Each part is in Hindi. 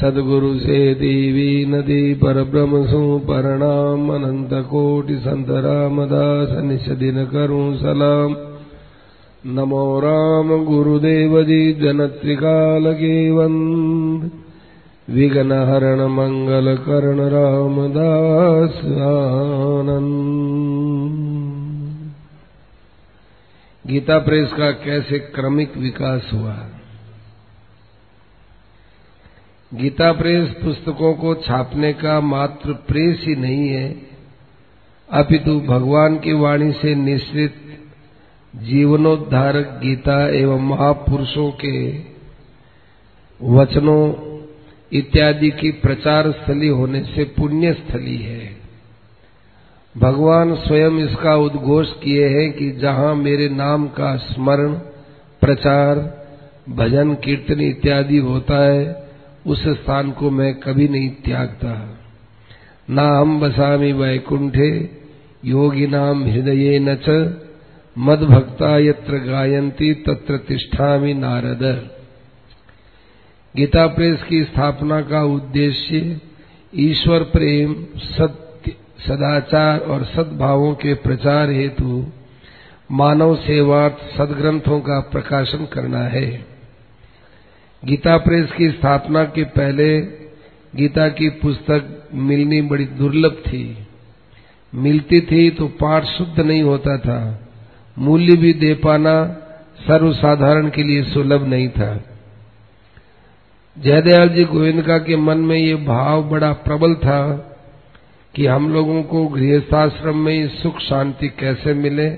सदगुरु से देवी नदी पर ब्रह्म सु परणाम अनंत कोटि संत रामदास निश दिन करूँ सलाम। नमो राम गुरुदेव जी जन त्रिकाल के वंद विघ्न हरण मंगल करण रामदास आनंद। गीता प्रेस का कैसे क्रमिक विकास हुआ? गीता प्रेस पुस्तकों को छापने का मात्र प्रेस ही नहीं है। अपितु भगवान की वाणी से निश्रित जीवनोद्धारक गीता एवं महापुरुषों के वचनों इत्यादि की प्रचार स्थली होने से पुण्य स्थली है। भगवान स्वयं इसका उद्घोष किए हैं कि जहाँ मेरे नाम का स्मरण, प्रचार, भजन, कीर्तन इत्यादि होता है उस स्थान को मैं कभी नहीं त्यागता। ना हम बसामी वैकुंठे योगी नाम हृदय न च। मद भक्ता यत्र गायंती तत्र तिष्ठामी नारद। गीता प्रेस की स्थापना का उद्देश्य ईश्वर प्रेम, सत्य, सदाचार और सद्भावों के प्रचार हेतु मानव सेवार्थ सदग्रंथों का प्रकाशन करना है। गीता प्रेस की स्थापना के पहले गीता की पुस्तक मिलनी बड़ी दुर्लभ थी। मिलती थी तो पाठ शुद्ध नहीं होता था। मूल्य भी दे पाना सर्वसाधारण के लिए सुलभ नहीं था। जयदयाल जी गोविंदका के मन में ये भाव बड़ा प्रबल था कि हम लोगों को गृहस्थाश्रम में सुख शांति कैसे मिले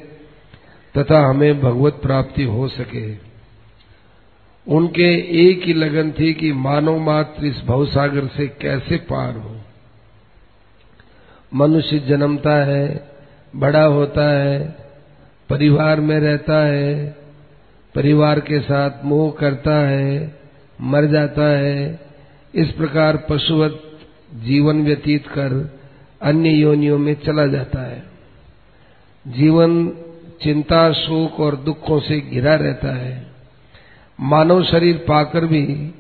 तथा हमें भगवत प्राप्ति हो सके। उनके एक ही लगन थी कि मानव मात्र इस भवसागर से कैसे पार हो। मनुष्य जन्मता है, बड़ा होता है, परिवार में रहता है, परिवार के साथ मोह करता है, मर जाता है, इस प्रकार पशुवत जीवन व्यतीत कर अन्य योनियों में चला जाता है। जीवन चिंता, शोक और दुखों से घिरा रहता है। मानव शरीर पाकर भी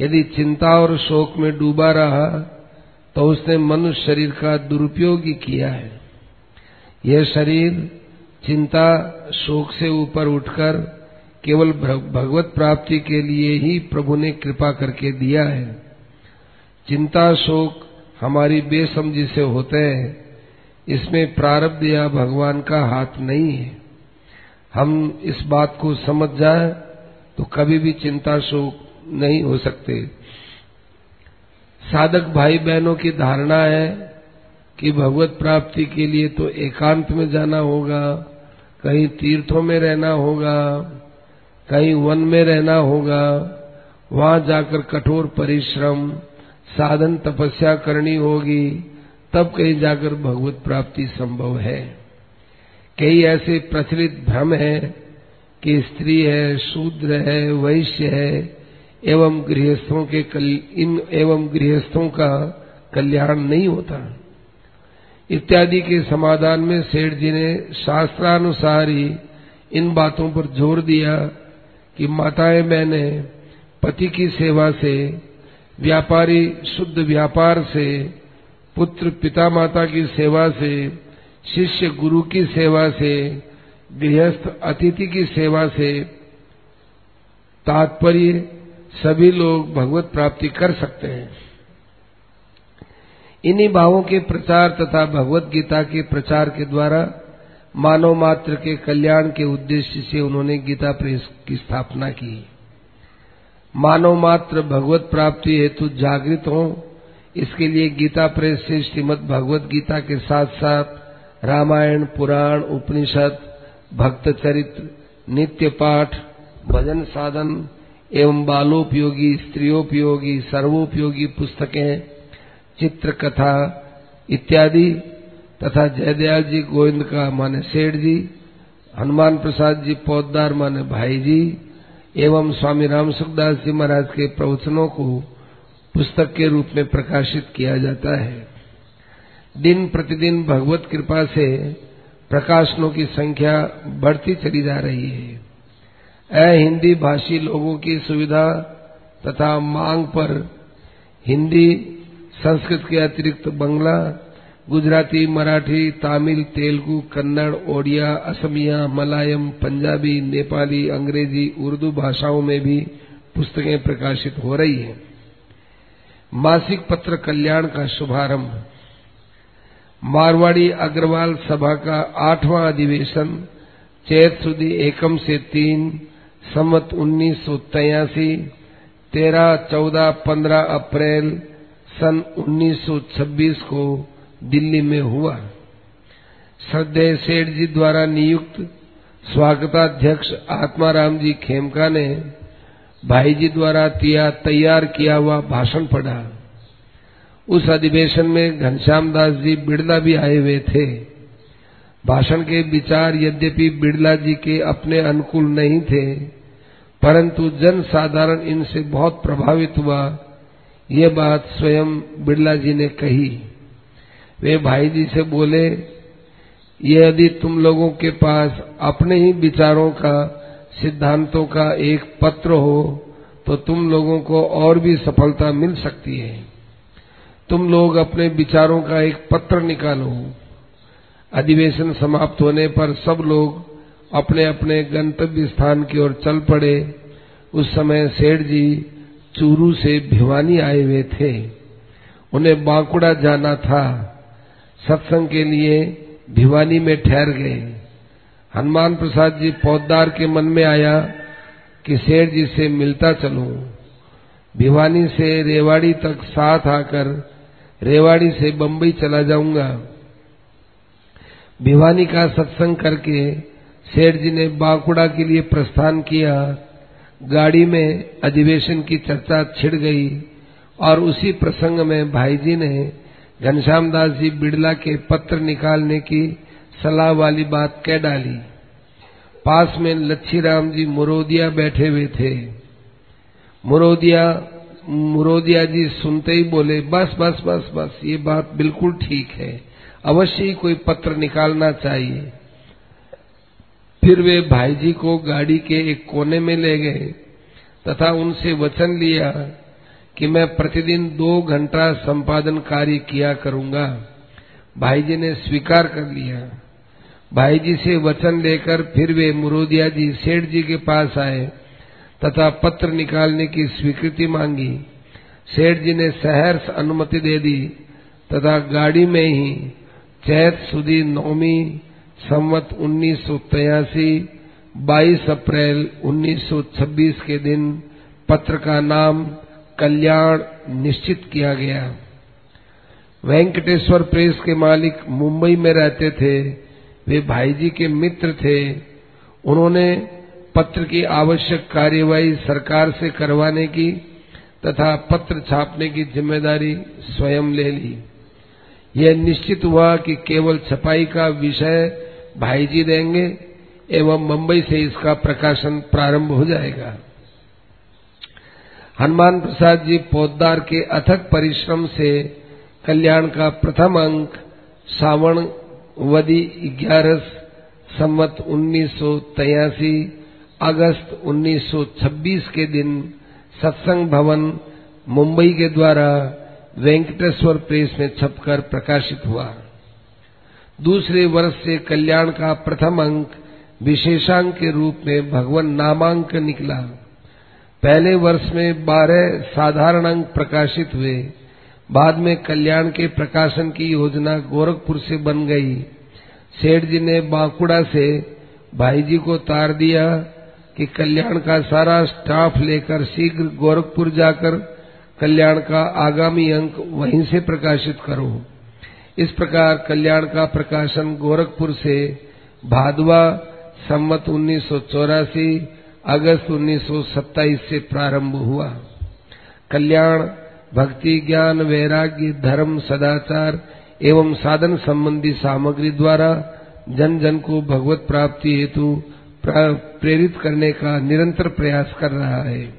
यदि चिंता और शोक में डूबा रहा तो उसने मनुष्य शरीर का दुरुपयोग ही किया है। यह शरीर चिंता, शोक से ऊपर उठकर केवल भगवत प्राप्ति के लिए ही प्रभु ने कृपा करके दिया है। चिंता, शोक हमारी बेसमझी से होते हैं। इसमें प्रारब्ध या भगवान का हाथ नहीं है। हम इस बात को समझ जाए तो कभी भी चिंता शोक नहीं हो सकते। साधक भाई बहनों की धारणा है कि भगवत प्राप्ति के लिए तो एकांत में जाना होगा, कहीं तीर्थों में रहना होगा, कहीं वन में रहना होगा, वहाँ जाकर कठोर परिश्रम, साधन तपस्या करनी होगी, तब कहीं जाकर भगवत प्राप्ति संभव है। कई ऐसे प्रचलित भ्रम हैं कि स्त्री है शूद्र है वैश्य है एवं गृहस्थों के कल, इन एवं गृहस्थों का कल्याण नहीं होता। इत्यादि के समाधान में सेठ जी ने शास्त्रानुसार ही इन बातों पर ज़ोर दिया कि माताएँ बहने पति की सेवा से व्यापारी शुद्ध व्यापार से पुत्र पिता माता की सेवा से शिष्य गुरु की सेवा से गृहस्थ अतिथि की सेवा से तात्पर्य सभी लोग भगवत प्राप्ति कर सकते हैं। इन्हीं भावों के प्रचार तथा भगवत गीता के प्रचार के द्वारा मानव मात्र के कल्याण के उद्देश्य से उन्होंने गीता प्रेस की स्थापना की। मानव मात्र भगवत प्राप्ति हेतु जागृत हो, इसके लिए गीता प्रेस से श्रीमद भगवत गीता के साथ साथ रामायण, पुराण, उपनिषद भक्त चरित्र, नित्य पाठ, भजन साधन एवं बालोपयोगी, स्त्रियोपयोगी, सर्वोपयोगी पुस्तकें चित्र कथा इत्यादि तथा जयदयाल जी, गोविंद का माने सेठ जी, हनुमान प्रसाद जी पौदार माने भाई जी, एवं स्वामी राम सुखदास जी महाराज के प्रवचनों को पुस्तक के रूप में प्रकाशित किया जाता है। दिन प्रतिदिन भगवत कृपा से प्रकाशनों की संख्या बढ़ती चली जा रही है। अ हिंदी भाषी लोगों की सुविधा तथा मांग पर हिंदी, संस्कृत के अतिरिक्त बंगला, गुजराती, मराठी, तमिल, तेलुगु, कन्नड़, ओडिया, असमिया, मलायम, पंजाबी, नेपाली, अंग्रेज़ी, उर्दू भाषाओं में भी पुस्तकें प्रकाशित हो रही हैं। मासिक पत्र कल्याण का शुभारंभ मारवाड़ी अग्रवाल सभा का आठवां अधिवेशन चैत सुदी एकम से तीन, सम्मत उन्नीस सौ तिरासी तेरह, चौदह, पंद्रह अप्रैल सन 1926 को दिल्ली में हुआ। श्रद्धेय सेठ जी द्वारा नियुक्त स्वागताध्यक्ष आत्माराम जी खेमका ने भाई जी द्वारा तैयार किया हुआ भाषण पढ़ा। उस अधिवेशन में घनश्याम दास जी बिड़ला भी आए हुए थे। भाषण के विचार यद्यपि बिड़ला जी के अपने अनुकूल नहीं थे, परंतु जन साधारण इनसे बहुत प्रभावित हुआ। ये बात स्वयं बिड़ला जी ने कही। वे भाई जी से बोले ये यदि तुम लोगों के पास अपने ही विचारों का, सिद्धांतों का एक पत्र हो तो तुम लोगों को और भी सफलता मिल सकती है। तुम लोग अपने विचारों का एक पत्र निकालो। अधिवेशन समाप्त होने पर सब लोग अपने अपने गंतव्य स्थान की ओर चल पड़े। उस समय सेठ जी चूरू से भिवानी आए हुए थे। उन्हें बांकुड़ा जाना था। सत्संग के लिए भिवानी में ठहर गए। हनुमान प्रसाद जी पौदार के मन में आया कि सेठ जी से मिलता चलूँ। भिवानी से रेवाड़ी तक साथ आकर रेवाड़ी से बंबई चला जाऊँगा। भिवानी का सत्संग करके सेठ जी ने बांकुड़ा के लिए प्रस्थान किया। गाड़ी में अधिवेशन की चर्चा छिड़ गई और उसी प्रसंग में भाई जी ने घनश्याम दास जी बिड़ला के पत्र निकालने की सलाह वाली बात कह डाली। पास में लच्छी राम जी मुरोदिया बैठे हुए थे। मुरोदिया मुरोदिया जी सुनते ही बोले, बस बस बस बस, ये बात बिल्कुल ठीक है। अवश्य ही कोई पत्र निकालना चाहिए। फिर वे भाई जी को गाड़ी के एक कोने में ले गए तथा उनसे वचन लिया कि मैं प्रतिदिन दो घंटा संपादन कार्य किया करूँगा। भाई जी ने स्वीकार कर लिया। भाई जी से वचन लेकर फिर वे मुरोदिया जी सेठ जी के पास आए। तथा पत्र निकालने की स्वीकृति मांगी। सेठ जी ने सहर्ष अनुमति दे दी तथा गाड़ी में ही चैत सुदी नौमी संवत उन्नीस सौ तिरासी, बाईस अप्रैल 1926 के दिन पत्र का नाम कल्याण निश्चित किया गया। वेंकटेश्वर प्रेस के मालिक मुंबई में रहते थे, वे भाई जी के मित्र थे। उन्होंने पत्र की आवश्यक कार्यवाही सरकार से करवाने की तथा पत्र छापने की ज़िम्मेदारी स्वयं ले ली। यह निश्चित हुआ कि केवल छपाई का विषय भाई जी देंगे एवं मुंबई से इसका प्रकाशन प्रारंभ हो जाएगा। हनुमान प्रसाद जी पौदार के अथक परिश्रम से कल्याण का प्रथम अंक सावण वदी ग्यारह सम्मत उन्नीस अगस्त 1926 के दिन सत्संग भवन मुंबई के द्वारा वेंकटेश्वर प्रेस में छपकर प्रकाशित हुआ। दूसरे वर्ष से कल्याण का प्रथम अंक विशेषांक के रूप में भगवान नामांक निकला। पहले वर्ष में बारह साधारण अंक प्रकाशित हुए। बाद में कल्याण के प्रकाशन की योजना गोरखपुर से बन गई। सेठ जी ने बांकुड़ा से भाई जी को तार दिया। कि कल्याण का सारा स्टाफ लेकर शीघ्र गोरखपुर जाकर कल्याण का आगामी अंक वहीं से प्रकाशित करो। इस प्रकार कल्याण का प्रकाशन गोरखपुर से भादवा सम्मत उन्नीस सौ चौरासी, अगस्त 1927 से प्रारंभ हुआ। कल्याण, भक्ति, ज्ञान, वैराग्य, धर्म, सदाचार एवं साधन संबंधी सामग्री द्वारा जन जन को भगवत प्राप्ति हेतु प्रेरित करने का निरंतर प्रयास कर रहा है।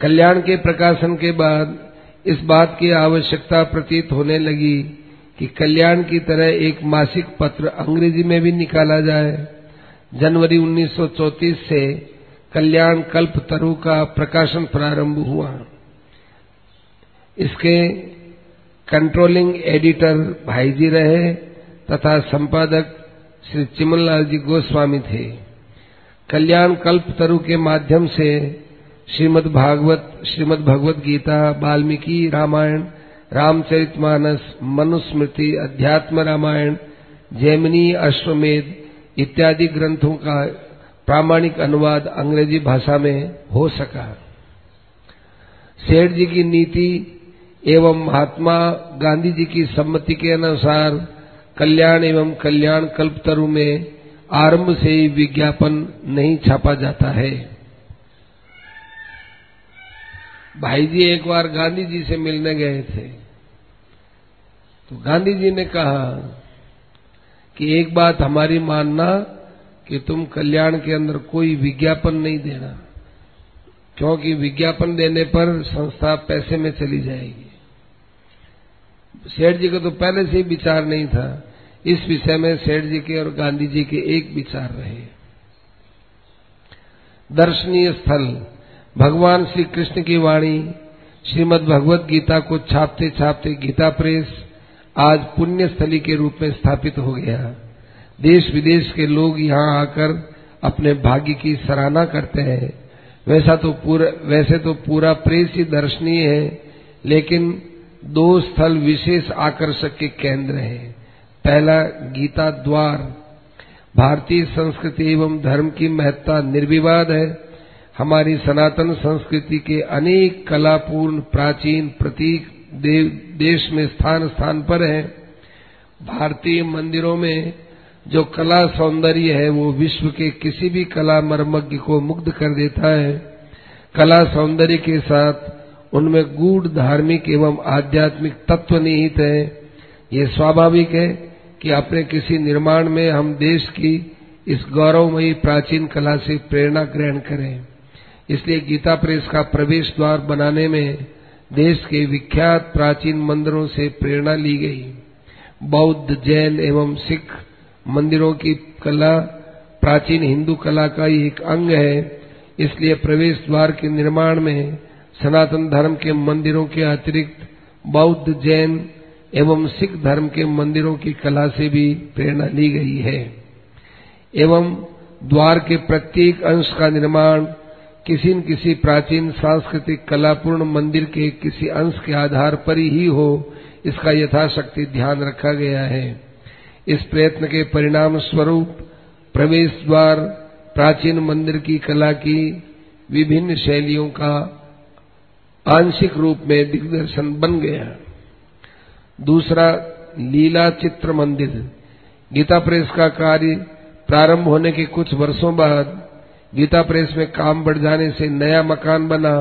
कल्याण के प्रकाशन के बाद इस बात की आवश्यकता प्रतीत होने लगी कि कल्याण की तरह एक मासिक पत्र अंग्रेज़ी में भी निकाला जाए। जनवरी 1934 से कल्याण कल्प तरु का प्रकाशन प्रारंभ हुआ। इसके कंट्रोलिंग एडिटर भाईजी रहे तथा संपादक श्री चिमनलाल जी गोस्वामी थे। कल्याण कल्प तरु के माध्यम से श्रीमद् भागवत, श्रीमद् भगवत गीता, वाल्मीकि रामायण, रामचरितमानस, मनुस्मृति, अध्यात्म रामायण, जैमिनी, अश्वमेध इत्यादि ग्रंथों का प्रामाणिक अनुवाद अंग्रेज़ी भाषा में हो सका। सेठ जी की नीति एवं महात्मा गांधी जी की सम्मति के अनुसार कल्याण एवं कल्याण कल्पतरु में आरंभ से ही विज्ञापन नहीं छापा जाता है। भाई जी एक बार गांधी जी से मिलने गए थे। तो गांधी जी ने कहा कि एक बात हमारी मानना कि तुम कल्याण के अंदर कोई विज्ञापन नहीं देना, क्योंकि विज्ञापन देने पर संस्था पैसे में चली जाएगी। सेठ जी को तो पहले से ही विचार नहीं था। इस विषय में सेठ जी के और गांधी जी के एक विचार रहे। दर्शनीय स्थल, भगवान श्री कृष्ण की वाणी, श्रीमद भगवत गीता को छापते छापते गीता प्रेस आज पुण्य स्थली के रूप में स्थापित हो गया। देश विदेश के लोग यहाँ आकर अपने भाग्य की सराहना करते हैं। वैसा तो पूरा, वैसे तो पूरा प्रेस ही दर्शनीय है, लेकिन दो स्थल विशेष आकर्षक के केंद्र हैं। पहला गीता द्वार। भारतीय संस्कृति एवं धर्म की महत्ता निर्विवाद है। हमारी सनातन संस्कृति के अनेक कलापूर्ण प्राचीन प्रतीक देश में स्थान स्थान पर है। भारतीय मंदिरों में जो कला सौंदर्य है, वो विश्व के किसी भी कला मर्मज्ञ को मुग्ध कर देता है। कला सौंदर्य के साथ उनमें गूढ़ धार्मिक एवं आध्यात्मिक तत्व निहित है। ये स्वाभाविक है कि अपने किसी निर्माण में हम देश की इस गौरवमयी प्राचीन कला से प्रेरणा ग्रहण करें। इसलिए गीता प्रेस का प्रवेश द्वार बनाने में देश के विख्यात प्राचीन मंदिरों से प्रेरणा ली गई। बौद्ध, जैन एवं सिख मंदिरों की कला प्राचीन हिंदू कला का ही एक अंग है। इसलिए प्रवेश द्वार के निर्माण में सनातन धर्म के मंदिरों के अतिरिक्त बौद्ध, जैन एवं सिख धर्म के मंदिरों की कला से भी प्रेरणा ली गई है। एवं द्वार के प्रत्येक अंश का निर्माण किसी न किसी प्राचीन सांस्कृतिक कलापूर्ण मंदिर के किसी अंश के आधार पर ही हो, इसका यथाशक्ति ध्यान रखा गया है। इस प्रयत्न के परिणाम स्वरूप प्रवेश द्वार, प्राचीन मंदिर की कला की विभिन्न शैलियों का आंशिक रूप में दिग्दर्शन बन गया। दूसरा लीला चित्र मंदिर। गीता प्रेस का कार्य प्रारंभ होने के कुछ वर्षों बाद गीता प्रेस में काम बढ़ जाने से नया मकान बना,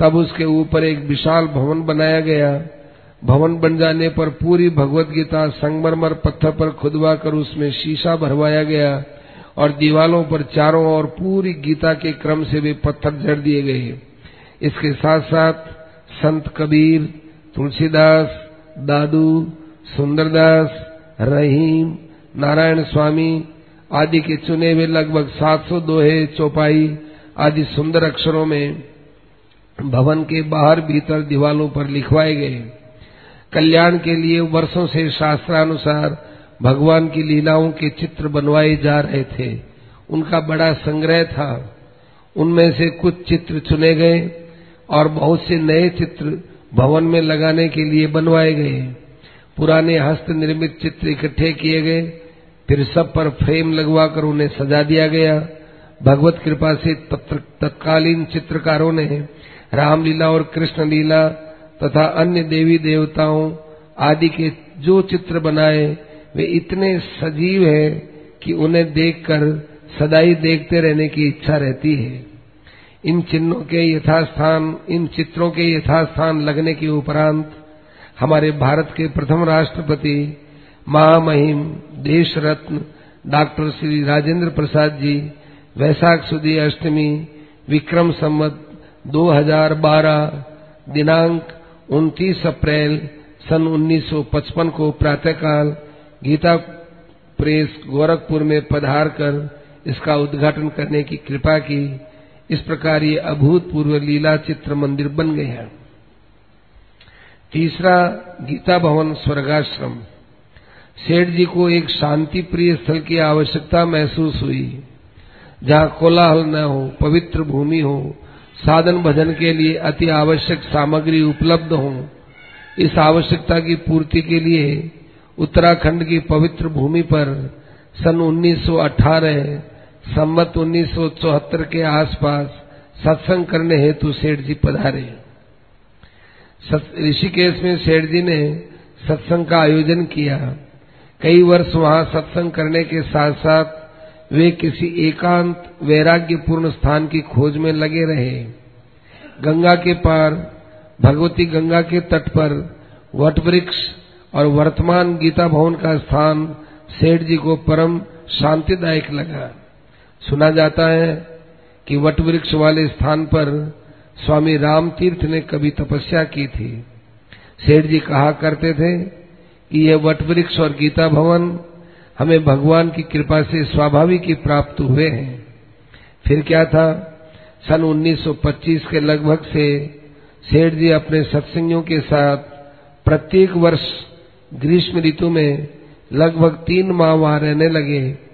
तब उसके ऊपर एक विशाल भवन बनाया गया। भवन बन जाने पर पूरी भगवत गीता संगमरमर पत्थर पर खुदवा कर उसमें शीशा भरवाया गया और दीवालों पर चारों ओर पूरी गीता के क्रम से वे पत्थर जड़ दिए गए। इसके साथ साथ संत कबीर, तुलसीदास दादू, सुंदरदास, रहीम, नारायण स्वामी, आदि के चुने हुए लगभग 700 दोहे चौपाई आदि सुंदर अक्षरों में भवन के बाहर भीतर दीवालों पर लिखवाए गए। कल्याण के लिए वर्षों से शास्त्रानुसार भगवान की लीलाओं के चित्र बनवाए जा रहे थे। उनका बड़ा संग्रह था। उनमें से कुछ चित्र चुने गए और बहुत से नए चित्र भवन में लगाने के लिए बनवाए गए। पुराने हस्त निर्मित चित्र इकट्ठे किए गए। फिर सब पर फ्रेम लगवाकर उन्हें सजा दिया गया। भगवत कृपा से तत्कालीन चित्रकारों ने रामलीला और कृष्ण लीला तथा अन्य देवी देवताओं आदि के जो चित्र बनाए, वे इतने सजीव हैं कि उन्हें देखकर सदाई देखते रहने की इच्छा रहती है। इन चिन्हों के यथास्थान, इन चित्रों के यथास्थान लगने के उपरांत हमारे भारत के प्रथम राष्ट्रपति महामहिम देश रत्न डॉक्टर श्री राजेंद्र प्रसाद जी वैशाख सुदी अष्टमी, विक्रम संवत 2012 दिनांक 29 अप्रैल सन 1955 को प्रातःकाल गीता प्रेस गोरखपुर में पधार कर इसका उद्घाटन करने की कृपा की। इस प्रकार ये अभूतपूर्व लीला चित्र मंदिर बन गया तीसरा, गीता भवन स्वर्गाश्रम। सेठ जी को एक शांति प्रिय स्थल की आवश्यकता महसूस हुई। जहाँ कोलाहल न हो, पवित्र भूमि हो, साधन भजन के लिए अति आवश्यक सामग्री उपलब्ध हो, इस आवश्यकता की पूर्ति के लिए उत्तराखंड की पवित्र भूमि पर सन 1918 संवत 1974 के आसपास सत्संग करने हेतु सेठ जी पधारे। ऋषिकेश में सेठ जी ने सत्संग का आयोजन किया। कई वर्ष वहाँ सत्संग करने के साथ साथ वे किसी एकांत वैराग्यपूर्ण स्थान की खोज में लगे रहे। गंगा के पार, भगवती गंगा के तट पर वट वृक्ष और वर्तमान गीता भवन का स्थान सेठ जी को परम शांतिदायक लगा। सुना जाता है कि वट वृक्ष वाले स्थान पर स्वामी राम तीर्थ ने कभी तपस्या की थी। सेठ जी कहा करते थे कि यह वट वृक्ष और गीता भवन हमें भगवान की कृपा से स्वाभाविक ही प्राप्त हुए हैं। फिर क्या था? सन 1925 के लगभग से सेठ जी अपने सत्संगियों के साथ प्रत्येक वर्ष ग्रीष्म ऋतु में लगभग तीन माह वहाँ रहने लगे।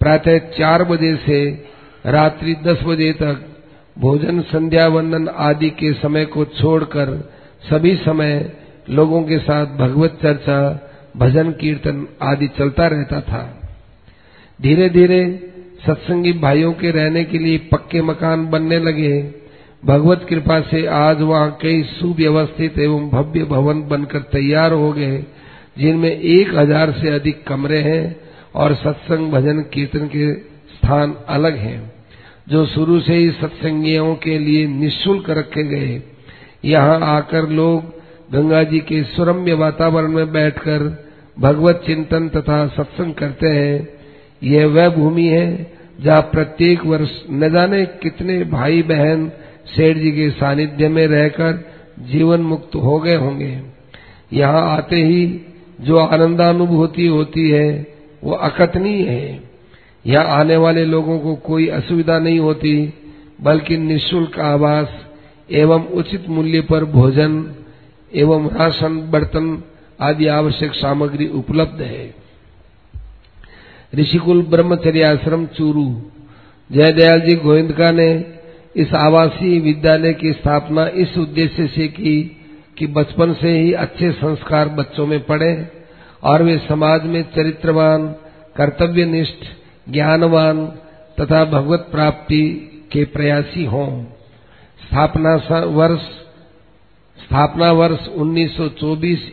प्रातः चार बजे से रात्रि दस बजे तक भोजन, संध्या, वंदन आदि के समय को छोड़कर सभी समय लोगों के साथ भगवत चर्चा, भजन, कीर्तन आदि चलता रहता था। धीरे धीरे सत्संगी भाइयों के रहने के लिए पक्के मकान बनने लगे। भगवत कृपा से आज वहाँ कई सुव्यवस्थित एवं भव्य भवन बनकर तैयार हो गए, जिनमें एक हज़ार से अधिक कमरे हैं। और सत्संग भजन कीर्तन के स्थान अलग हैं, जो शुरू से ही सत्संगियों के लिए निशुल्क रखे गए। यहाँ आकर लोग गंगा जी के सुरम्य वातावरण में बैठकर भगवत चिंतन तथा सत्संग करते हैं। यह वह भूमि है, जहाँ प्रत्येक वर्ष न जाने कितने भाई बहन सेठ जी के सानिध्य में रहकर जीवन मुक्त हो गए होंगे। यहाँ आते ही जो आनंदानुभूति होती है वो अकथनीय है। यहाँ आने वाले लोगों को कोई असुविधा नहीं होती, बल्कि निशुल्क आवास एवं उचित मूल्य पर भोजन एवं राशन, बर्तन आदि आवश्यक सामग्री उपलब्ध है। ऋषिकुल ब्रह्मचर्य आश्रम, चूरू। जयदयाल जी गोविंदका ने इस आवासीय विद्यालय की स्थापना इस उद्देश्य से की कि बचपन से ही अच्छे संस्कार बच्चों में पड़े। और वे समाज में चरित्रवान, कर्तव्यनिष्ठ, ज्ञानवान तथा भगवत प्राप्ति के प्रयासी हों। स्थापना वर्ष स्थापना वर्ष 1924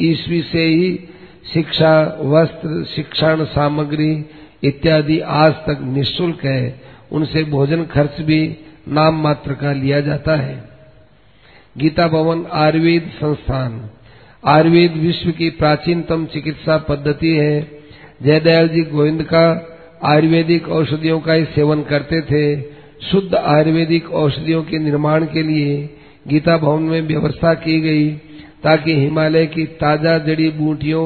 ईस्वी से ही शिक्षा, वस्त्र, शिक्षण सामग्री इत्यादि आज तक निशुल्क है। उनसे भोजन खर्च भी नाम मात्र का लिया जाता है। गीता भवन आयुर्वेद संस्थान। आयुर्वेद विश्व की प्राचीनतम चिकित्सा पद्धति है। जयदयाल जी गोविंद का आयुर्वेदिक औषधियों का ही सेवन करते थे। शुद्ध आयुर्वेदिक औषधियों के निर्माण के लिए गीता भवन में व्यवस्था की गई ताकि हिमालय की ताज़ा जड़ी बूटियों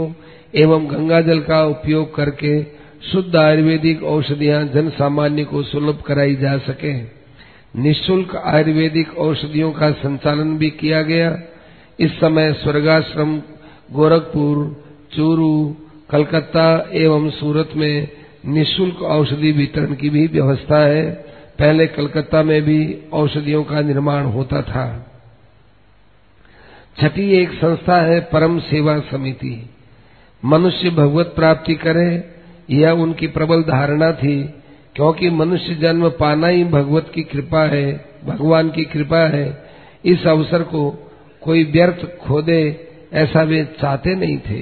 एवं गंगा जल का उपयोग करके शुद्ध आयुर्वेदिक औषधियाँ जन सामान्य को सुलभ कराई जा सके। निशुल्क आयुर्वेदिक औषधियों का संचालन भी किया गया। इस समय स्वर्गाश्रम, गोरखपुर, चूरू, कलकत्ता एवं सूरत में निशुल्क औषधि वितरण की भी व्यवस्था है। पहले कलकत्ता में भी औषधियों का निर्माण होता था। छठी एक संस्था है, परम सेवा समिति। मनुष्य भगवत प्राप्ति करे, यह उनकी प्रबल धारणा थी, क्योंकि मनुष्य जन्म पाना ही भगवत की कृपा है, भगवान की कृपा है। इस अवसर को कोई व्यर्थ खोदे, ऐसा वे चाहते नहीं थे।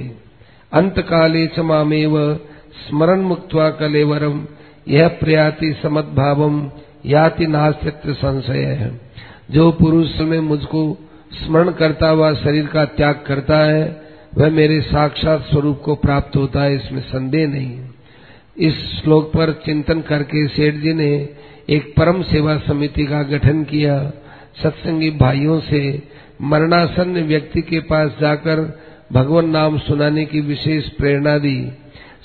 अंत काले च मामेव स्मरण मुक्त्वा कलेवरम यह प्रयाति समद्भावम याति नास्तित्व संशय। है जो पुरुष में मुझको स्मरण करता हुआ शरीर का त्याग करता है, वह मेरे साक्षात स्वरूप को प्राप्त होता है, इसमें संदेह नहीं। इस श्लोक पर चिंतन करके सेठ जी ने एक परम सेवा समिति का गठन किया। सत्संगी भाइयों से मरणासन्न व्यक्ति के पास जाकर भगवान नाम सुनाने की विशेष प्रेरणा दी।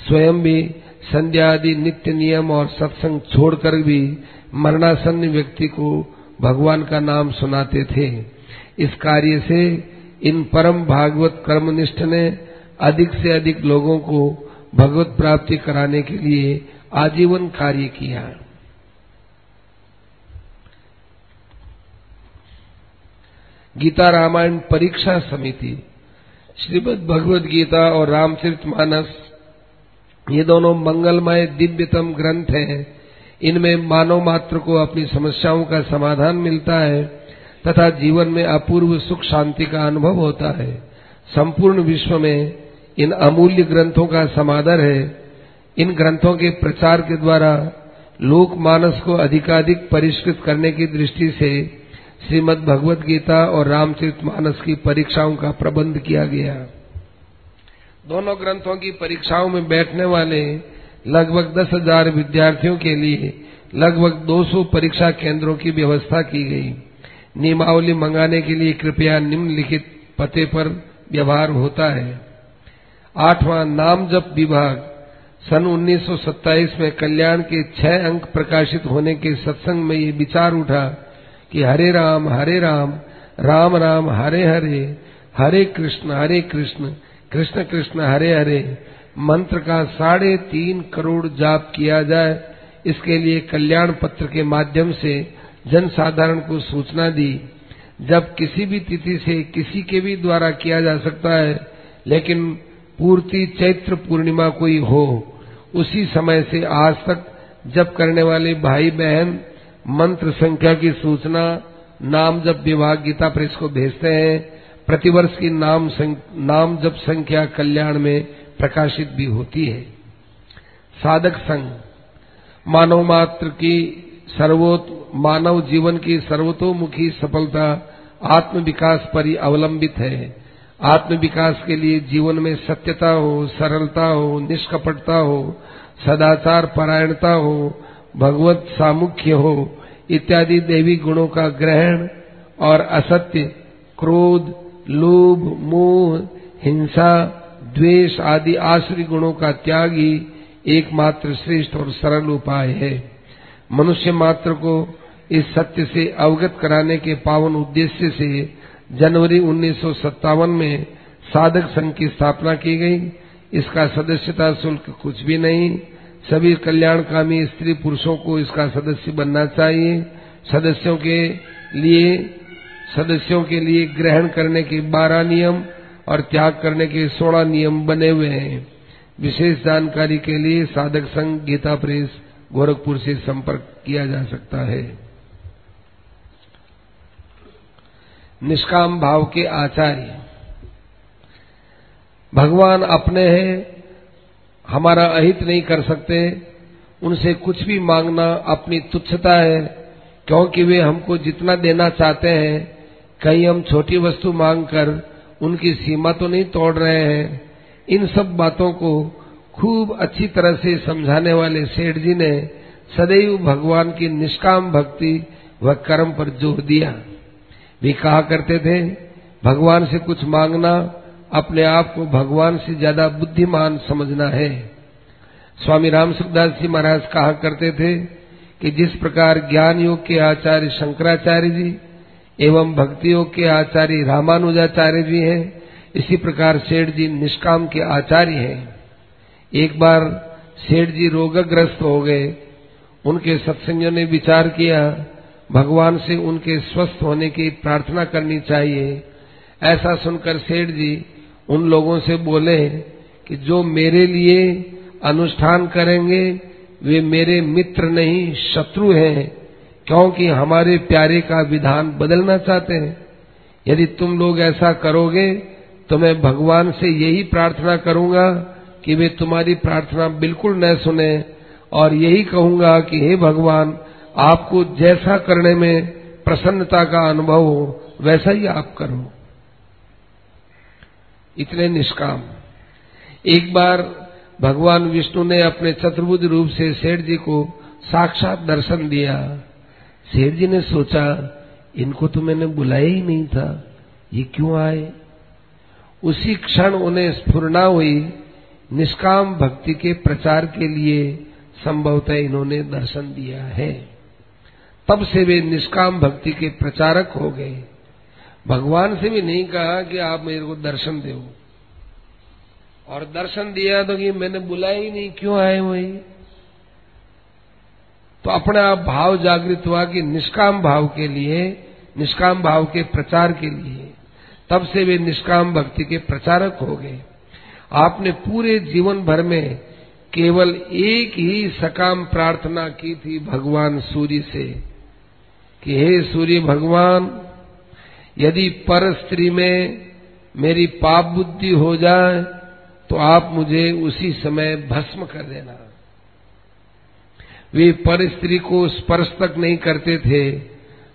स्वयं भी संध्या आदि नित्य नियम और सत्संग छोड़कर भी मरणासन्न व्यक्ति को भगवान का नाम सुनाते थे। इस कार्य से इन परम भागवत कर्मनिष्ठ ने अधिक से अधिक लोगों को भगवत प्राप्ति कराने के लिए आजीवन कार्य किया। गीता रामायण परीक्षा समिति। श्रीमद भगवद गीता और रामचरित मानस, ये दोनों मंगलमय दिव्यतम ग्रंथ हैं। इनमें मानव मात्र को अपनी समस्याओं का समाधान मिलता है तथा जीवन में अपूर्व सुख शांति का अनुभव होता है। संपूर्ण विश्व में इन अमूल्य ग्रंथों का समादर है। इन ग्रंथों के प्रचार के द्वारा लोक मानस को अधिकाधिक परिष्कृत करने की दृष्टि से श्रीमद भगवत गीता और रामचरित मानस की परीक्षाओं का प्रबंध किया गया। दोनों ग्रंथों की परीक्षाओं में बैठने वाले लगभग दस हज़ार विद्यार्थियों के लिए लगभग 200 परीक्षा केंद्रों की व्यवस्था की गई। नियमावली मंगाने के लिए कृपया निम्नलिखित पते पर व्यवहार होता है। आठवां नाम जप विभाग। सन 1927 में कल्याण के छह अंक प्रकाशित होने के सत्संग में ये विचार उठा कि हरे राम हरे राम राम राम, हरे हरे हरे कृष्ण हरे कृष्ण कृष्ण कृष्ण, हरे हरे। मंत्र का साढ़े तीन करोड़ जाप किया जाए। इसके लिए कल्याण पत्र के माध्यम से जन साधारण को सूचना दी। जब किसी भी तिथि से किसी के भी द्वारा किया जा सकता है, लेकिन पूर्ति चैत्र पूर्णिमा कोई हो, उसी समय से आज तक जब करने वाले भाई बहन मंत्र संख्या की सूचना, नाम जब विभाग गीता प्रेस को भेजते हैं, प्रतिवर्ष की नाम नाम जब संख्या कल्याण में प्रकाशित भी होती है। साधक संघ, मानव मात्र की सर्वोत, मानव जीवन की सर्वतोमुखी सफलता आत्म विकास पर ही अवलंबित है। आत्म विकास के लिए जीवन में सत्यता हो, सरलता हो, निष्कपटता हो, सदाचार परायणता हो भगवत सामुख्य हो, इत्यादि देवी गुणों का ग्रहण और असत्य, क्रोध, लोभ, मोह, हिंसा, द्वेष आदि आश्री गुणों का त्याग ही एकमात्र श्रेष्ठ और सरल उपाय है। मनुष्य मात्र को इस सत्य से अवगत कराने के पावन उद्देश्य से जनवरी उन्नीस सौ सत्तावन में साधक संघ की स्थापना की गई। इसका सदस्यता शुल्क कुछ भी नहीं सभी कल्याणकामी स्त्री पुरुषों को इसका सदस्य बनना चाहिए। सदस्यों के लिए, सदस्यों के लिए ग्रहण करने के बारह नियम और त्याग करने के सोलह नियम बने हुए हैं। विशेष जानकारी के लिए साधक संघ गीता प्रेस, गोरखपुर से संपर्क किया जा सकता है। निष्काम भाव के आचार्य। भगवान अपने हैं हमारा अहित नहीं कर सकते, उनसे कुछ भी मांगना अपनी तुच्छता है, क्योंकि वे हमको जितना देना चाहते हैं, कहीं हम छोटी वस्तु मांगकर उनकी सीमा तो नहीं तोड़ रहे हैं। इन सब बातों को खूब अच्छी तरह से समझाने वाले सेठ जी ने सदैव भगवान की निष्काम भक्ति व कर्म पर ज़ोर दिया। भी कहा करते थे, भगवान से कुछ मांगना अपने आप को भगवान से ज़्यादा बुद्धिमान समझना है। स्वामी राम सुखदास जी महाराज कहा करते थे कि जिस प्रकार ज्ञान योग के आचार्य शंकराचार्य जी एवं भक्ति योग के आचार्य रामानुजाचार्य जी हैं, इसी प्रकार सेठ जी निष्काम के आचार्य हैं। एक बार सेठ जी रोगग्रस्त हो गए। उनके सत्संगियों ने विचार किया, भगवान से उनके स्वस्थ होने की प्रार्थना करनी चाहिए। ऐसा सुनकर सेठ जी उन लोगों से बोले कि जो मेरे लिए अनुष्ठान करेंगे, वे मेरे मित्र नहीं, शत्रु हैं, क्योंकि हमारे प्यारे का विधान बदलना चाहते हैं। यदि तुम लोग ऐसा करोगे तो मैं भगवान से यही प्रार्थना करूँगा कि वे तुम्हारी प्रार्थना बिल्कुल न सुने, और यही कहूँगा कि हे भगवान, आपको जैसा करने में प्रसन्नता का अनुभव हो, वैसा ही आप करो। इतने निष्काम। एक बार भगवान विष्णु ने अपने चतुर्भुज रूप से सेठ जी को साक्षात दर्शन दिया। सेठ जी ने सोचा, इनको तो मैंने बुलाया ही नहीं था, ये क्यों आए? उसी क्षण उन्हें स्फुरना हुई। निष्काम भक्ति के प्रचार के लिए संभवतः इन्होंने दर्शन दिया है। तब से वे निष्काम भक्ति के प्रचारक हो गए। भगवान से भी नहीं कहा कि आप मेरे को दर्शन दो। और दर्शन दिया तो कि मैंने बुलाया ही नहीं, क्यों आए वही तो अपने आप भाव जागृत हुआ कि निष्काम भाव के लिए, निष्काम भाव के प्रचार के लिए, तब से वे निष्काम भक्ति के प्रचारक हो गए। आपने पूरे जीवन भर में केवल एक ही सकाम प्रार्थना की थी भगवान सूर्य से, कि हे सूर्य भगवान यदि पर स्त्री में मेरी पाप बुद्धि हो जाए तो आप मुझे उसी समय भस्म कर देना। वे पर स्त्री को स्पर्श तक नहीं करते थे,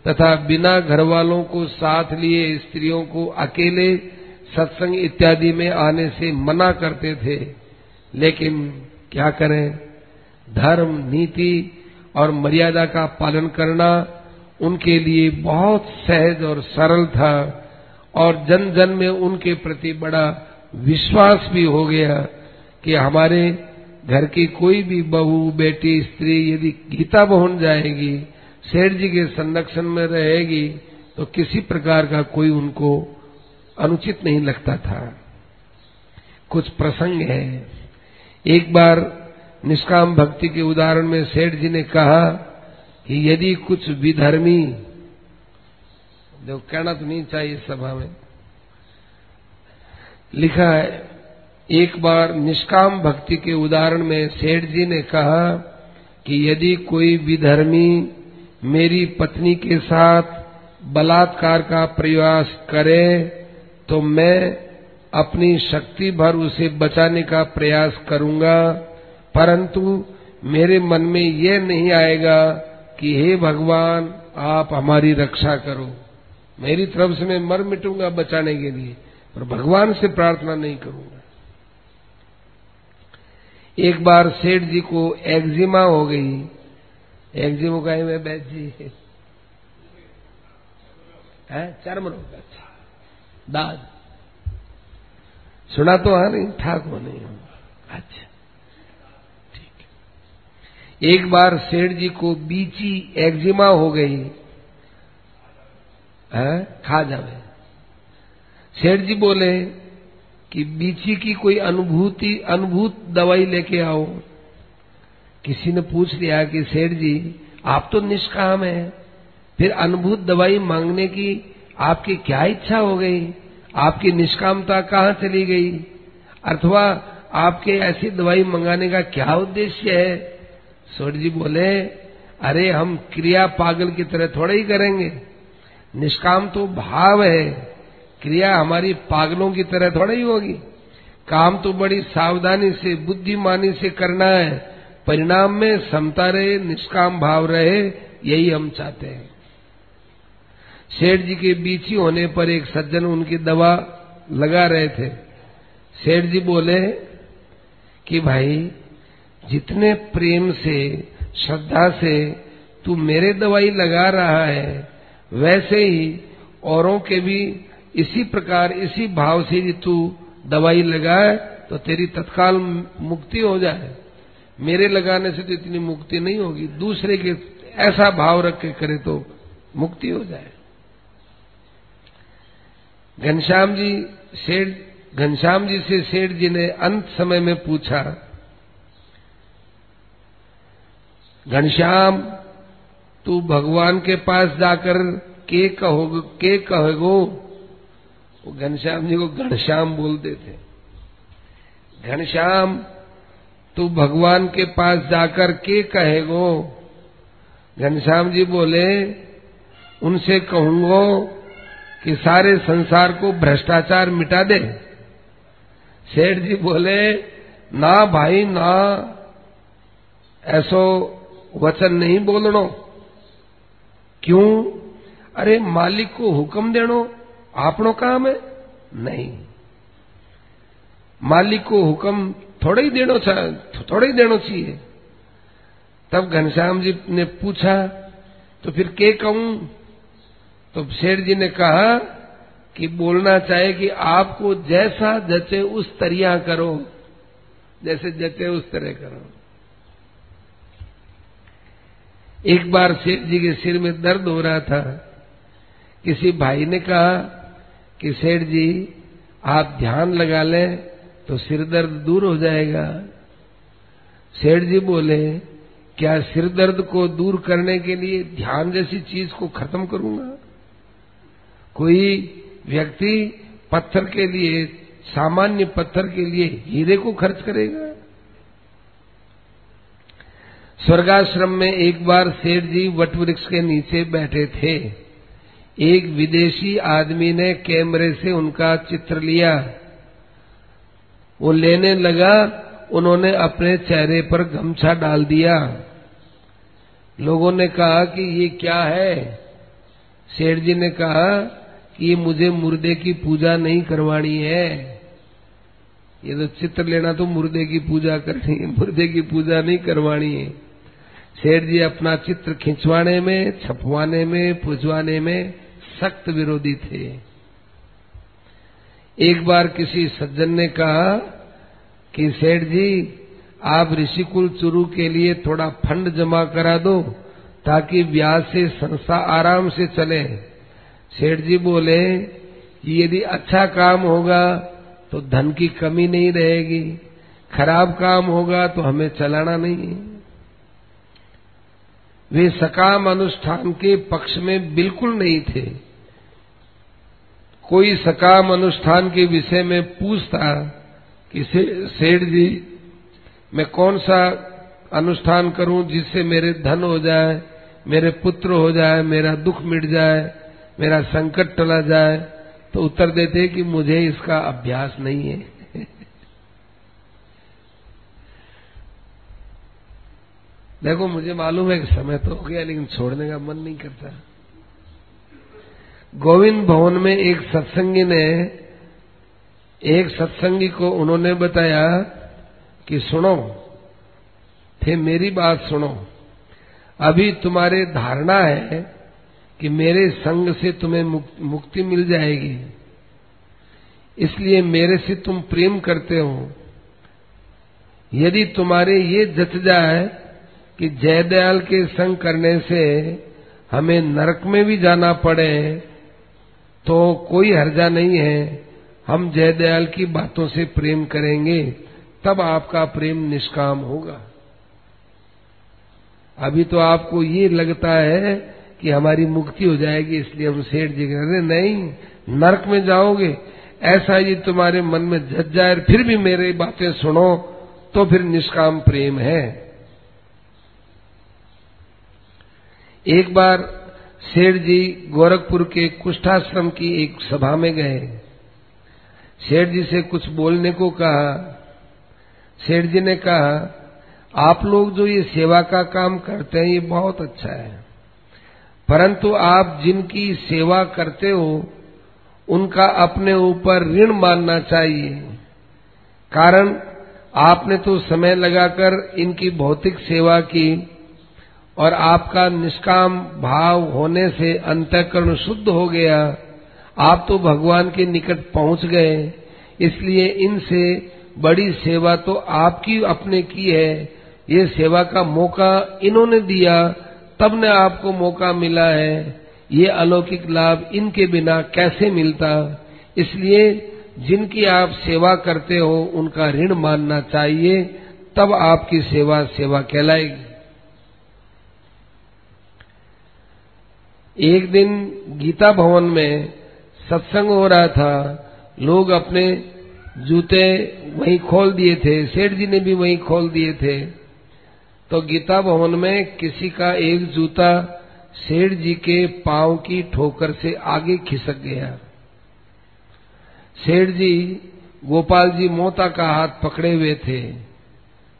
तथा बिना घर वालों को साथ लिए स्त्रियों को अकेले सत्संग इत्यादि में आने से मना करते थे। लेकिन क्या करें? धर्म, नीति और मर्यादा का पालन करना उनके लिए बहुत सहज और सरल था और जन जन में उनके प्रति बड़ा विश्वास भी हो गया कि हमारे घर की कोई भी बहू, बेटी, स्त्री यदि गीता बहन जाएगी, सेठ जी के संरक्षण में रहेगी तो किसी प्रकार का कोई उनको अनुचित नहीं लगता था। कुछ प्रसंग है। एक बार निष्काम भक्ति के उदाहरण में सेठ जी ने कहा कि यदि कुछ विधर्मी, जो कहना तो नहीं चाहिए सभा में, लिखा है, एक बार निष्काम भक्ति के उदाहरण में सेठ जी ने कहा कि यदि कोई विधर्मी मेरी पत्नी के साथ बलात्कार का प्रयास करे तो मैं अपनी शक्ति भर उसे बचाने का प्रयास करूँगा, परंतु मेरे मन में यह नहीं आएगा कि हे भगवान, आप हमारी रक्षा करो। मेरी तरफ़ से मैं मर मिटूँगा बचाने के लिए, पर भगवान से प्रार्थना नहीं करूँगा। एक बार सेठ जी को एक्जिमा हो गई। एक्जिमा का मैं बैठ जी। है? चर्म रोग अच्छा। दाद। सुना तो है नहीं ठाक हो नहीं। अच्छा। एक बार सेठ जी को बीची एक्जिमा हो गई। है? खा जावे। सेठ जी बोले कि बीची की कोई अनुभूति, अनुभूत दवाई लेके आओ। किसी ने पूछ लिया कि सेठ जी, आप तो निष्काम है। फिर अनुभूत दवाई मांगने की आपकी क्या इच्छा हो गई? आपकी निष्कामता कहाँ चली गई? अथवा आपके ऐसी दवाई मंगाने का क्या उद्देश्य है? सेठ जी बोले, अरे, हम क्रिया पागल की तरह थोड़ा ही करेंगे। निष्काम तो भाव है। क्रिया हमारी पागलों की तरह थोड़ा ही होगी। काम तो बड़ी सावधानी से, बुद्धिमानी से करना है। परिणाम में समता रहे, निष्काम भाव रहे, यही हम चाहते हैं। सेठ जी के बीच ही होने पर एक सज्जन उनकी दवा लगा रहे थे। सेठ जी बोले कि, भाई जितने प्रेम से, श्रद्धा से तू मेरे दवाई लगा रहा है, वैसे ही औरों के भी इसी प्रकार, इसी भाव से यदि तू दवाई लगाए तो तेरी तत्काल मुक्ति हो जाए। मेरे लगाने से तो इतनी मुक्ति नहीं होगी। दूसरे के ऐसा भाव रख के करे तो मुक्ति हो जाए। घनश्याम जी, सेठ, घनश्याम जी से सेठ जी ने अंत समय में पूछा घनश्याम, तू भगवान के पास जाकर के कहो के कहोगो? वो घनश्याम जी को घनश्याम बोलते थे। घनश्याम, तू भगवान के पास जाकर के कहेगो? घनश्याम जी बोले, उनसे कहूंगो कि सारे संसार को भ्रष्टाचार मिटा दे। सेठ जी बोले, ना भाई, ना। ऐसो वचन नहीं बोलनो क्यों? अरे, मालिक को हुक्म देनो आपनो काम है? नहीं। मालिक को हुक्म थोड़ा ही देनो थोड़ा ही देनो चाहिए। तब घनश्याम जी ने पूछा तो फिर के कहूँ? तो शेर जी ने कहा कि बोलना चाहे कि आपको जैसा जचे उस तरिया करो, जैसे जचे उस तरह करो। एक बार शेर जी के सिर में दर्द हो रहा था। किसी भाई ने कहा कि सेठ जी, आप ध्यान लगा लें तो सिर दर्द दूर हो जाएगा। सेठ जी बोले, क्या सिर दर्द को दूर करने के लिए ध्यान जैसी चीज़ को खत्म करूँगा? कोई व्यक्ति पत्थर के लिए, सामान्य पत्थर के लिए हीरे को खर्च करेगा? स्वर्गाश्रम में एक बार सेठ जी वट वृक्ष के नीचे बैठे थे। एक विदेशी आदमी ने कैमरे से उनका चित्र लिया। वो लेने लगा, उन्होंने अपने चेहरे पर गमछा डाल दिया। लोगों ने कहा कि ये क्या है? सेठ जी ने कहा कि ये मुझे मुर्दे की पूजा नहीं करवानी है। ये तो चित्र लेना तो मुर्दे की पूजा करनी है, मुर्दे की पूजा नहीं करवानी है। सेठ जी अपना चित्र खिंचवाने में, छपवाने में, पुजवाने में, सख्त विरोधी थे। एक बार किसी सज्जन ने कहा कि, सेठ जी, आप ऋषिकुल चुरू के लिए थोड़ा फंड जमा करा दो, ताकि ब्याज से संस्था आराम से चले। सेठ जी बोले, कि यदि अच्छा काम होगा तो धन की कमी नहीं रहेगी, खराब काम होगा तो हमें चलाना नहीं वे सकाम अनुष्ठान के पक्ष में बिल्कुल नहीं थे। कोई सकाम अनुष्ठान के विषय में पूछता कि सेठ जी, मैं कौन सा अनुष्ठान करूँ जिससे मेरे धन हो जाए, मेरे पुत्र हो जाए, मेरा दुख मिट जाए, मेरा संकट टला जाए तो उत्तर देते कि मुझे इसका अभ्यास नहीं है। देखो, मुझे मालूम है कि समय तो हो गया, लेकिन छोड़ने का मन नहीं करता। गोविंद भवन में एक सत्संगी ने, एक सत्संगी को उन्होंने बताया कि सुनो थे मेरी बात सुनो। अभी तुम्हारे धारणा है कि मेरे संग से तुम्हें मुक्ति मिल जाएगी। इसलिए मेरे से तुम प्रेम करते हो। यदि तुम्हारे ये जच जाए कि जयदयाल के संग करने से हमें नरक में भी जाना पड़े तो कोई हर्जा नहीं है। हम जयदयाल की बातों से प्रेम करेंगे, तब आपका प्रेम निष्काम होगा। अभी तो आपको ये लगता है कि हमारी मुक्ति हो जाएगी, इसलिए हम सेठ जी कह नहीं, नरक में जाओगे। ऐसा ये तुम्हारे मन में जज जाए फिर भी मेरी बातें सुनो तो फिर निष्काम प्रेम है। एक बार सेठ जी गोरखपुर के कुष्ठाश्रम की एक सभा में गए। सेठ जी से कुछ बोलने को कहा। सेठ जी ने कहा, आप लोग जो ये सेवा का काम करते हैं, ये बहुत अच्छा है। परंतु आप जिनकी सेवा करते हो, उनका अपने ऊपर ऋण मानना चाहिए। कारण, आपने तो समय लगाकर इनकी भौतिक सेवा की और आपका निष्काम भाव होने से अंतकरण शुद्ध हो गया। आप तो भगवान के निकट पहुँच गए। इसलिए इनसे बड़ी सेवा तो आपकी अपने की है। ये सेवा का मौका इन्होंने दिया, तब ने आपको मौका मिला है। ये अलौकिक लाभ इनके बिना कैसे मिलता? इसलिए जिनकी आप सेवा करते हो, उनका ऋण मानना चाहिए, तब आपकी सेवा सेवा कहलाएगी। एक दिन गीता भवन में सत्संग हो रहा था। लोग अपने जूते वहीं खोल दिए थे, सेठ जी ने भी वहीं खोल दिए थे। तो गीता भवन में किसी का एक जूता सेठ जी के पाँव की ठोकर से आगे खिसक गया। सेठ जी गोपाल जी मोता का हाथ पकड़े हुए थे।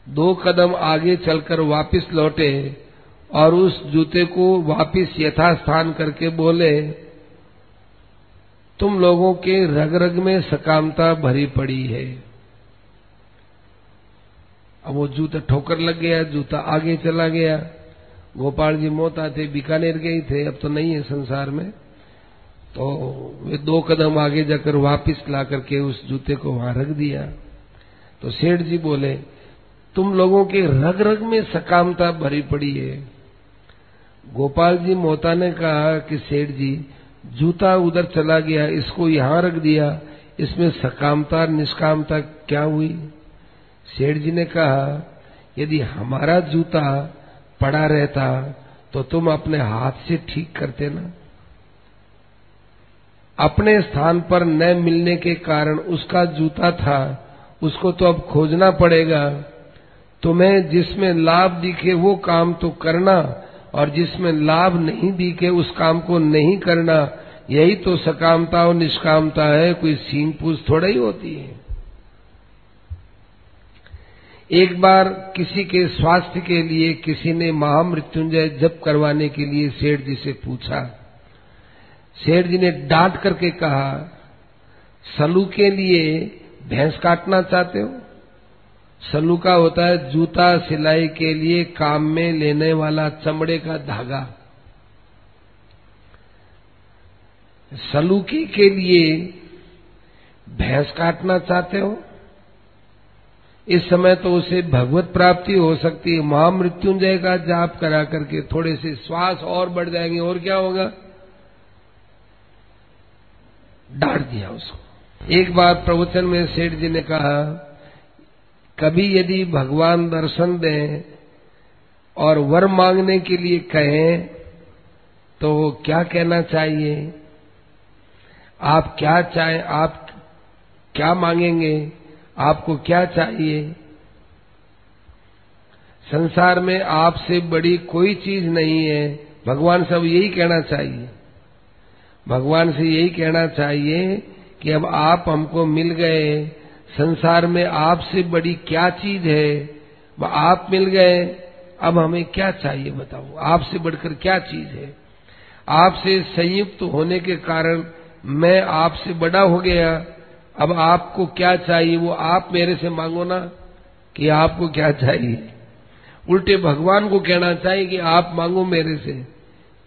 दो कदम आगे चलकर वापस लौटे। और उस जूते को वापिस यथास्थान करके बोले, तुम लोगों के रग रग में सकामता भरी पड़ी है। अब वो जूता ठोकर लग गया, जूता आगे चला गया। गोपाल जी मोता थे बीकानेर गए थे, अब तो नहीं है संसार में। तो वे दो कदम आगे जाकर वापिस ला करके उस जूते को वहाँ रख दिया। तो सेठ जी बोले, तुम लोगों के रग रग में सकामता भरी पड़ी है। गोपाल जी मोहता ने कहा कि सेठ जी, जूता उधर चला गया, इसको यहाँ रख दिया, इसमें सकामता, निष्कामता क्या हुई? सेठ जी ने कहा, यदि हमारा जूता पड़ा रहता तो तुम अपने हाथ से ठीक करते ना। अपने स्थान पर न मिलने के कारण उसका जूता था, उसको तो अब खोजना पड़ेगा। तुम्हें जिसमें लाभ दिखे वो काम तो करना और जिसमें लाभ नहीं दिखे, उस काम को नहीं करना, यही तो सकामता और निष्कामता है। कोई सीन पूछ थोड़ा ही होती है। एक बार किसी के स्वास्थ्य के लिए किसी ने महामृत्युंजय जप करवाने के लिए सेठ जी से पूछा। सेठ जी ने डांट करके कहा, सलू के लिए भैंस काटना चाहते हो? सलू का होता है जूता सिलाई के लिए काम में लेने वाला चमड़े का धागा। सलूकी के लिए भैंस काटना चाहते हो? इस समय तो उसे भगवत प्राप्ति हो सकती है। महामृत्युंजय का जाप करा करके थोड़े से श्वास और बढ़ जाएँगे, और क्या होगा? डांट दिया उसको। एक बार प्रवचन में सेठ जी ने कहा कभी यदि भगवान दर्शन दें और वर मांगने के लिए कहें तो क्या कहना चाहिए? आप क्या चाहे, आप क्या मांगेंगे? आपको क्या चाहिए? संसार में आपसे बड़ी कोई चीज़ नहीं है। भगवान सब यही कहना चाहिए। भगवान से यही कहना चाहिए कि अब आप हमको मिल गए संसार में आपसे बड़ी क्या चीज़ है? आप मिल गए। अब हमें क्या चाहिए बताओ? आपसे बढ़कर क्या चीज़ है? आपसे संयुक्त होने के कारण मैं आपसे बड़ा हो गया। अब आपको क्या चाहिए? वो आप मेरे से मांगो ना कि आपको क्या चाहिए। उल्टे भगवान को कहना चाहिए कि आप मांगो मेरे से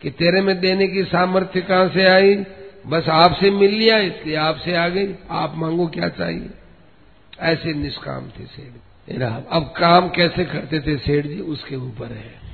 कि तेरे में देने की सामर्थ्य कहाँ से आई? बस आपसे मिल लिया, इसलिए आपसे आ गई। आप मांगो क्या चाहिए? ऐसे निष्काम थे सेठ जी। अब काम कैसे करते थे सेठ जी? उसके ऊपर है।